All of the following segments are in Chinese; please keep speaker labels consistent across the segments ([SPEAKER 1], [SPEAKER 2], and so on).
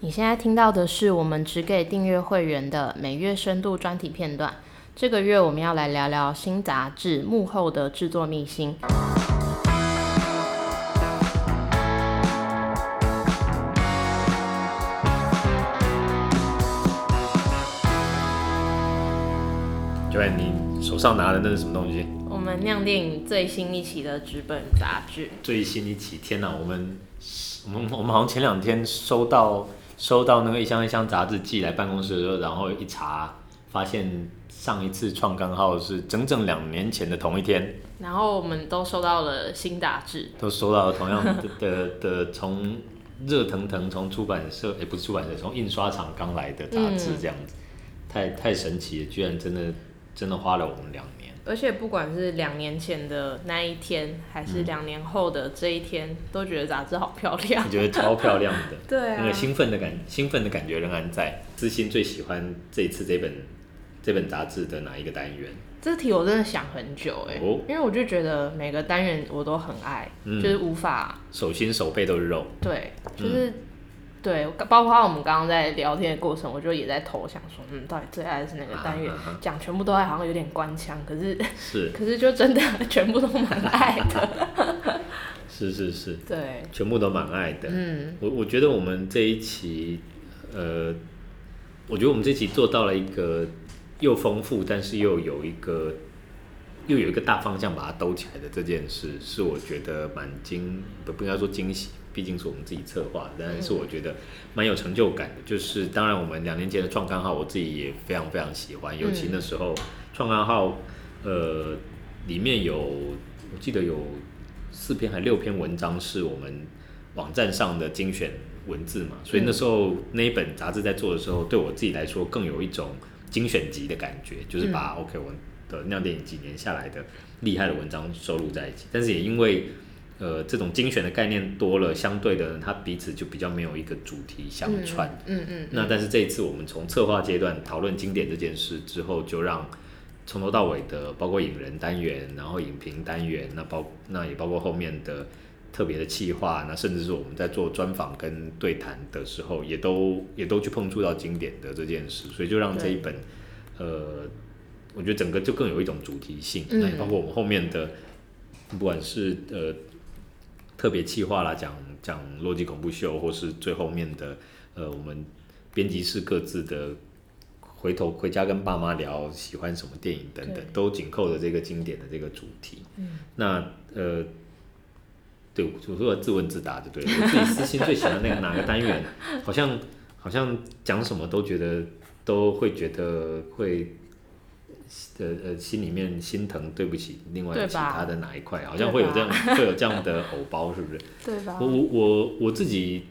[SPEAKER 1] 你现在听到的是我们只给订阅会员的每月深度专题片段。这个月我们要来聊聊新杂志幕后的制作秘辛。
[SPEAKER 2] 就问你手上拿的那是什么东西？
[SPEAKER 1] 我们酿电影最新一期的纸本杂志。
[SPEAKER 2] 最新一期，天哪！我们我们我们好像前两天收到。收到那个一箱一箱杂志寄来办公室的时候，然后一查，发现上一次创刊号是整整两年前的同一天。
[SPEAKER 1] 然后我们都收到了新杂志，
[SPEAKER 2] 都收到了同样的的的从热腾腾从出版社，也、欸、不是出版社，从印刷厂刚来的杂志，这样子，嗯、太太神奇了，居然真的真的花了我们两年。
[SPEAKER 1] 而且不管是两年前的那一天，还是两年后的这一天，嗯、都觉得杂志好漂亮。
[SPEAKER 2] 我觉得超漂亮的，
[SPEAKER 1] 对啊，
[SPEAKER 2] 那个兴奋的感，兴奋的感觉仍然在。知心最喜欢这一次这本这本杂志的哪一个单元？
[SPEAKER 1] 这题我真的想很久哎、欸，哦、因为我就觉得每个单元我都很爱，嗯、就是无法
[SPEAKER 2] 手心手背都是肉。
[SPEAKER 1] 对，就是。嗯对，包括我们刚刚在聊天的过程，我就也在偷想说，嗯，到底最爱的是哪个单元？讲、啊啊啊、全部都爱，好像有点官腔，可是是，可是就真的全部都蛮爱的。
[SPEAKER 2] 是是是，
[SPEAKER 1] 对，
[SPEAKER 2] 全部都蛮爱的。嗯，我我觉得我们这一期，呃，我觉得我们这一期做到了一个又丰富，但是又有一个又有一个大方向把它兜起来的这件事，是我觉得蛮惊，不不应该说惊喜。毕竟是我们自己策划，但是我觉得蛮有成就感的。就是当然，我们两年前的创刊号，我自己也非常非常喜欢。尤其那时候创刊号，呃，里面有我记得有四篇还六篇文章是我们网站上的精选文字嘛，所以那时候那一本杂志在做的时候，对我自己来说更有一种精选集的感觉，就是把 OK 我的酿电影几年下来的厉害的文章收录在一起。但是也因为呃，这种精选的概念多了，相对的，它彼此就比较没有一个主题相串。嗯嗯。那但是这一次我们从策划阶段讨论经典这件事之后，就让从头到尾的，包括影人单元，然后影评单元，那包那也包括后面的特别的企划，那甚至是我们在做专访跟对谈的时候，也都也都去碰触到经典的这件事，所以就让这一本，呃，我觉得整个就更有一种主题性。嗯。那也包括我们后面的，不管是呃。特别企划啦，讲讲《洛基恐怖秀》，或是最后面的，呃，我们编辑室各自的回头回家跟爸妈聊喜欢什么电影等等，都紧扣着这个经典的这个主题。嗯、那呃，对，我说自问自答就，对我自己私心最喜欢那个哪个单元，好像好像讲什么都觉得都会觉得会。呃呃，心里面心疼，对不起，另外其他的哪一块，好像会有这样 会有这样的偶包，是不是？
[SPEAKER 1] 对吧？
[SPEAKER 2] 我我我我自己，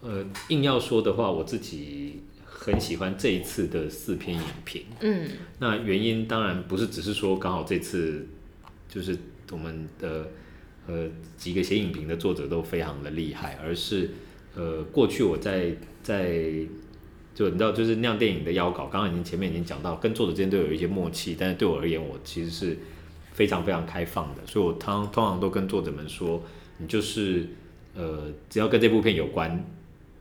[SPEAKER 2] 呃，硬要说的话，我自己很喜欢这一次的四篇影评。嗯，那原因当然不是只是说刚好这次就是我们的呃几个写影评的作者都非常的厉害，而是呃过去我在在。就你知道，就是酿电影的邀稿，刚刚已经前面已经讲到，跟作者之间都有一些默契。但是对我而言，我其实是非常非常开放的，所以我通通常都跟作者们说，你就是呃，只要跟这部片有关，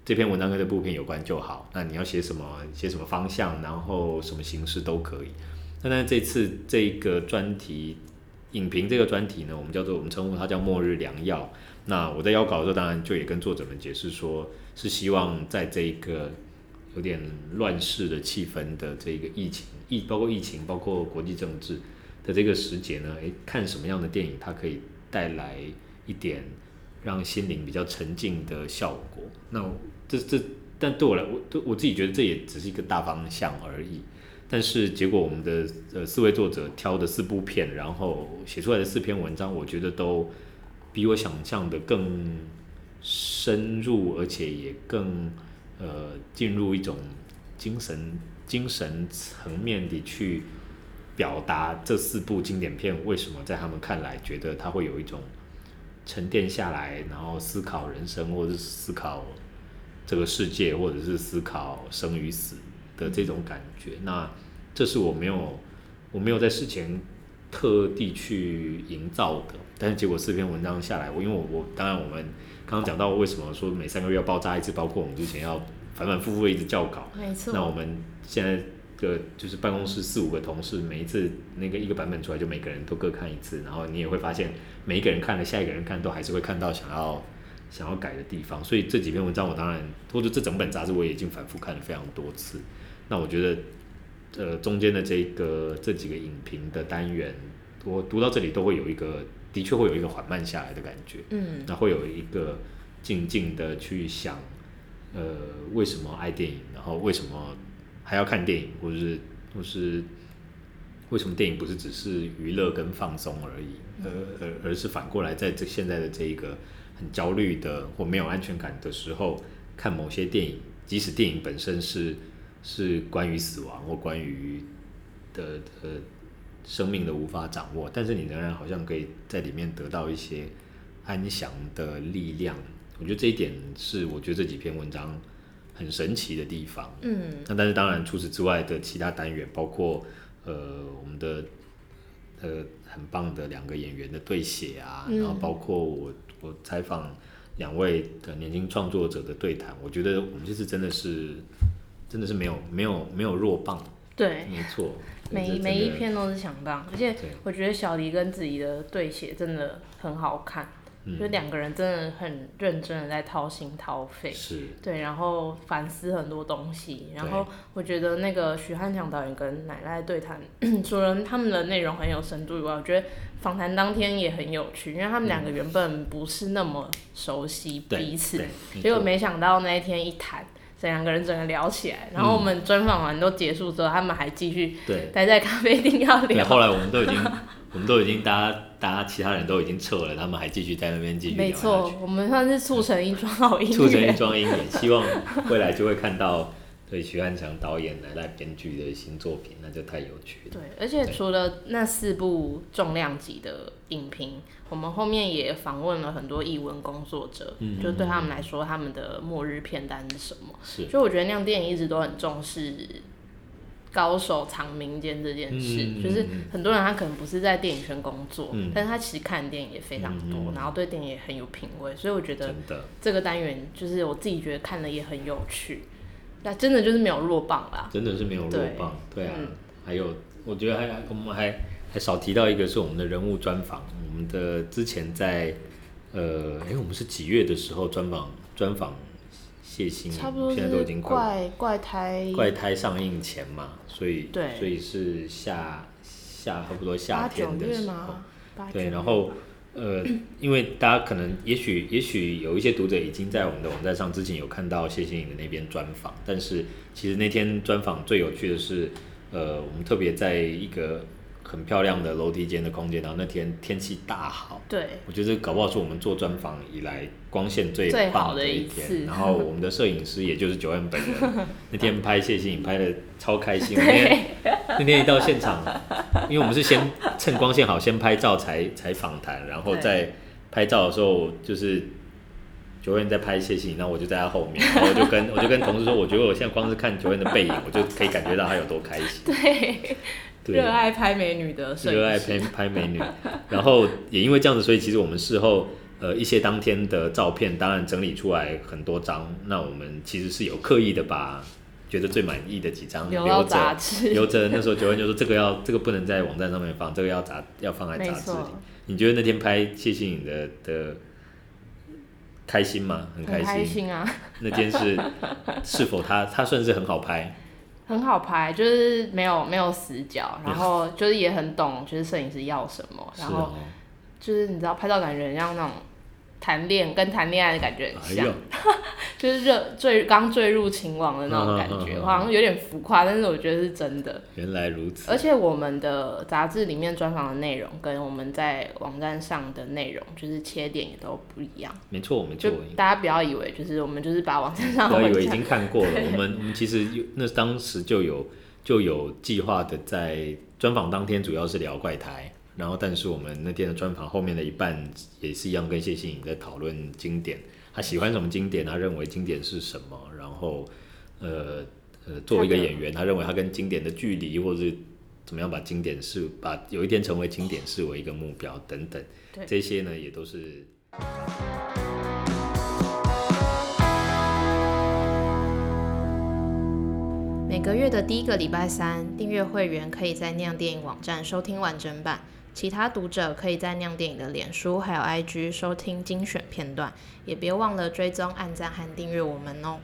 [SPEAKER 2] 这篇文章跟这部片有关就好。那你要写什么，写什么方向，然后什么形式都可以。那但是这次这个专题影评这个专题呢，我们叫做我们称呼它叫末日良药。那我在邀稿的时候，当然就也跟作者们解释说，是希望在这个。有点乱世的气氛的这个疫情，疫包括疫情，包括国际政治的这个时节呢，诶，看什么样的电影它可以带来一点让心灵比较沉静的效果。那这这，但对我来，我我自己觉得这也只是一个大方向而已。但是结果我们的呃四位作者挑的四部片，然后写出来的四篇文章，我觉得都比我想象的更深入，而且也更。呃，进入一种精神精神层面的去表达这四部经典片为什么在他们看来觉得他会有一种沉淀下来，然后思考人生，或者是思考这个世界，或者是思考生与死的这种感觉。那这是我没有我没有在事前特地去营造的。但是结果四篇文章下来，我因为我我当然我们刚刚讲到为什么说每三个月要爆炸一次，包括我们之前要反反复复一直校稿，
[SPEAKER 1] 没错。
[SPEAKER 2] 那我们现在个就是办公室四五个同事，每一次那个一个版本出来，就每个人都各看一次，然后你也会发现每一个人看了，下一个人看都还是会看到想要想要改的地方。所以这几篇文章我当然或者这整本杂志我也已经反复看了非常多次。那我觉得呃中间的这个这几个影评的单元，我读到这里都会有一个。的确会有一个缓慢下来的感觉，嗯，那会有一个静静的去想，呃，为什么爱电影，然后为什么还要看电影，或者是或是为什么电影不是只是娱乐跟放松而已，而而而是反过来在这现在的这一个很焦虑的或没有安全感的时候，看某些电影，即使电影本身是是关于死亡或关于的呃。生命的无法掌握，但是你仍然好像可以在里面得到一些安详的力量。我觉得这一点是我觉得这几篇文章很神奇的地方。嗯，那但是当然除此之外的其他单元，包括呃我们的呃很棒的两个演员的对写啊，嗯、然后包括我我采访两位的年轻创作者的对谈，我觉得我们这次真的是真的是没有没有没有弱棒。
[SPEAKER 1] 对，
[SPEAKER 2] 没错。
[SPEAKER 1] 每每一篇都是强棒，而且我觉得小黎跟子怡的对写真的很好看，就两个人真的很认真的在掏心掏肺，是，对，然后反思很多东西，然后我觉得那个徐汉强导演跟奶奶对谈，除了他们的内容很有深度以外，我觉得访谈当天也很有趣，因为他们两个原本不是那么熟悉彼此，结果没想到那一天一谈。这两个人整个聊起来，然后我们专访完都结束之后，嗯、他们还继续待在咖啡厅要聊。
[SPEAKER 2] 后来我们都已经，我们都已经，大家大家其他人都已经撤了，他们还继续在那边继续聊。
[SPEAKER 1] 没错，我们算是促成一桩好姻缘。
[SPEAKER 2] 促成一桩姻缘，希望未来就会看到。对徐汉强导演来来编剧的新作品，那就太有趣了。
[SPEAKER 1] 对，而且除了那四部重量级的影评，我们后面也访问了很多译文工作者，嗯、就对他们来说，他们的末日片单是什么？是，就我觉得酿电影一直都很重视高手藏民间这件事，嗯、就是很多人他可能不是在电影圈工作，嗯、但是他其实看电影也非常多，嗯、然后对电影也很有品味，所以我觉得这个单元就是我自己觉得看了也很有趣。那真的就是没有弱棒啦，
[SPEAKER 2] 真的是没有弱棒，对，对啊，嗯、还有我觉得还我们还还少提到一个是我们的人物专访，我们的之前在呃，哎，我们是几月的时候专访专访谢欣，
[SPEAKER 1] 差不多现在都已经怪怪胎
[SPEAKER 2] 怪胎上映前嘛，所以对，所以是夏夏差不多夏天的时候，对，然后。呃，因为大家可能也许也许有一些读者已经在我们的网站上之前有看到谢欣颖的那边专访，但是其实那天专访最有趣的是，呃，我们特别在一个很漂亮的楼梯间的空间，然后那天天气大好，
[SPEAKER 1] 对，
[SPEAKER 2] 我觉得搞不好是我们做专访以来光线最棒的一天。一然后我们的摄影师也就是 Joanne 本人，那天拍谢欣颖拍的超开心。对那天一到现场，因为我们是先趁光线好，先拍照才才访谈，然后在拍照的时候，就是九恩在拍谢欣颖，然后我就在他后面，然后我就跟我就跟同事说，我觉得我现在光是看九恩的背影，我就可以感觉到他有多开心。
[SPEAKER 1] 对，热对爱拍美女的，
[SPEAKER 2] 热爱拍拍美女，然后也因为这样子，所以其实我们事后呃一些当天的照片，当然整理出来很多张，那我们其实是有刻意的把。觉得最满意的几张留着，留着。那时候九恩就说：“这个要，这个不能在网站上面放，这个要杂，要放在杂志里。”你觉得那天拍谢欣颖的的开心吗？很开心，
[SPEAKER 1] 开心啊！
[SPEAKER 2] 那天是 是否他他算是很好拍？
[SPEAKER 1] 很好拍，就是没有没有死角，然后 就是也很懂，就是摄影师要什么，然后就是你知道拍照感觉像那种。谈恋跟谈恋爱的感觉很像，就是热坠刚坠入情网的那种感觉，啊啊啊啊、好像有点浮夸，但是我觉得是真的。
[SPEAKER 2] 原来如此。
[SPEAKER 1] 而且我们的杂志里面专访的内容跟我们在网站上的内容，就是切点也都不一样。
[SPEAKER 2] 没错，我们。就
[SPEAKER 1] 大家不要以为就是我们就是把网站上，
[SPEAKER 2] 不要以为已经看过了。我们我们其实那当时就有就有计划的，在专访当天主要是聊怪胎。然后，但是我们那天的专访后面的一半也是一样，跟谢欣颖在讨论经典，他喜欢什么经典，他认为经典是什么。然后，呃呃，作为一个演员，他认为他跟经典的距离，或者是怎么样把经典视把有一天成为经典视为一个目标等等，这些呢也都是。
[SPEAKER 1] 每个月的第一个礼拜三，订阅会员可以在酿电影网站收听完整版，其他读者可以在酿电影的脸书还有 IG 收听精选片段，也别忘了追踪、按赞和订阅我们哦。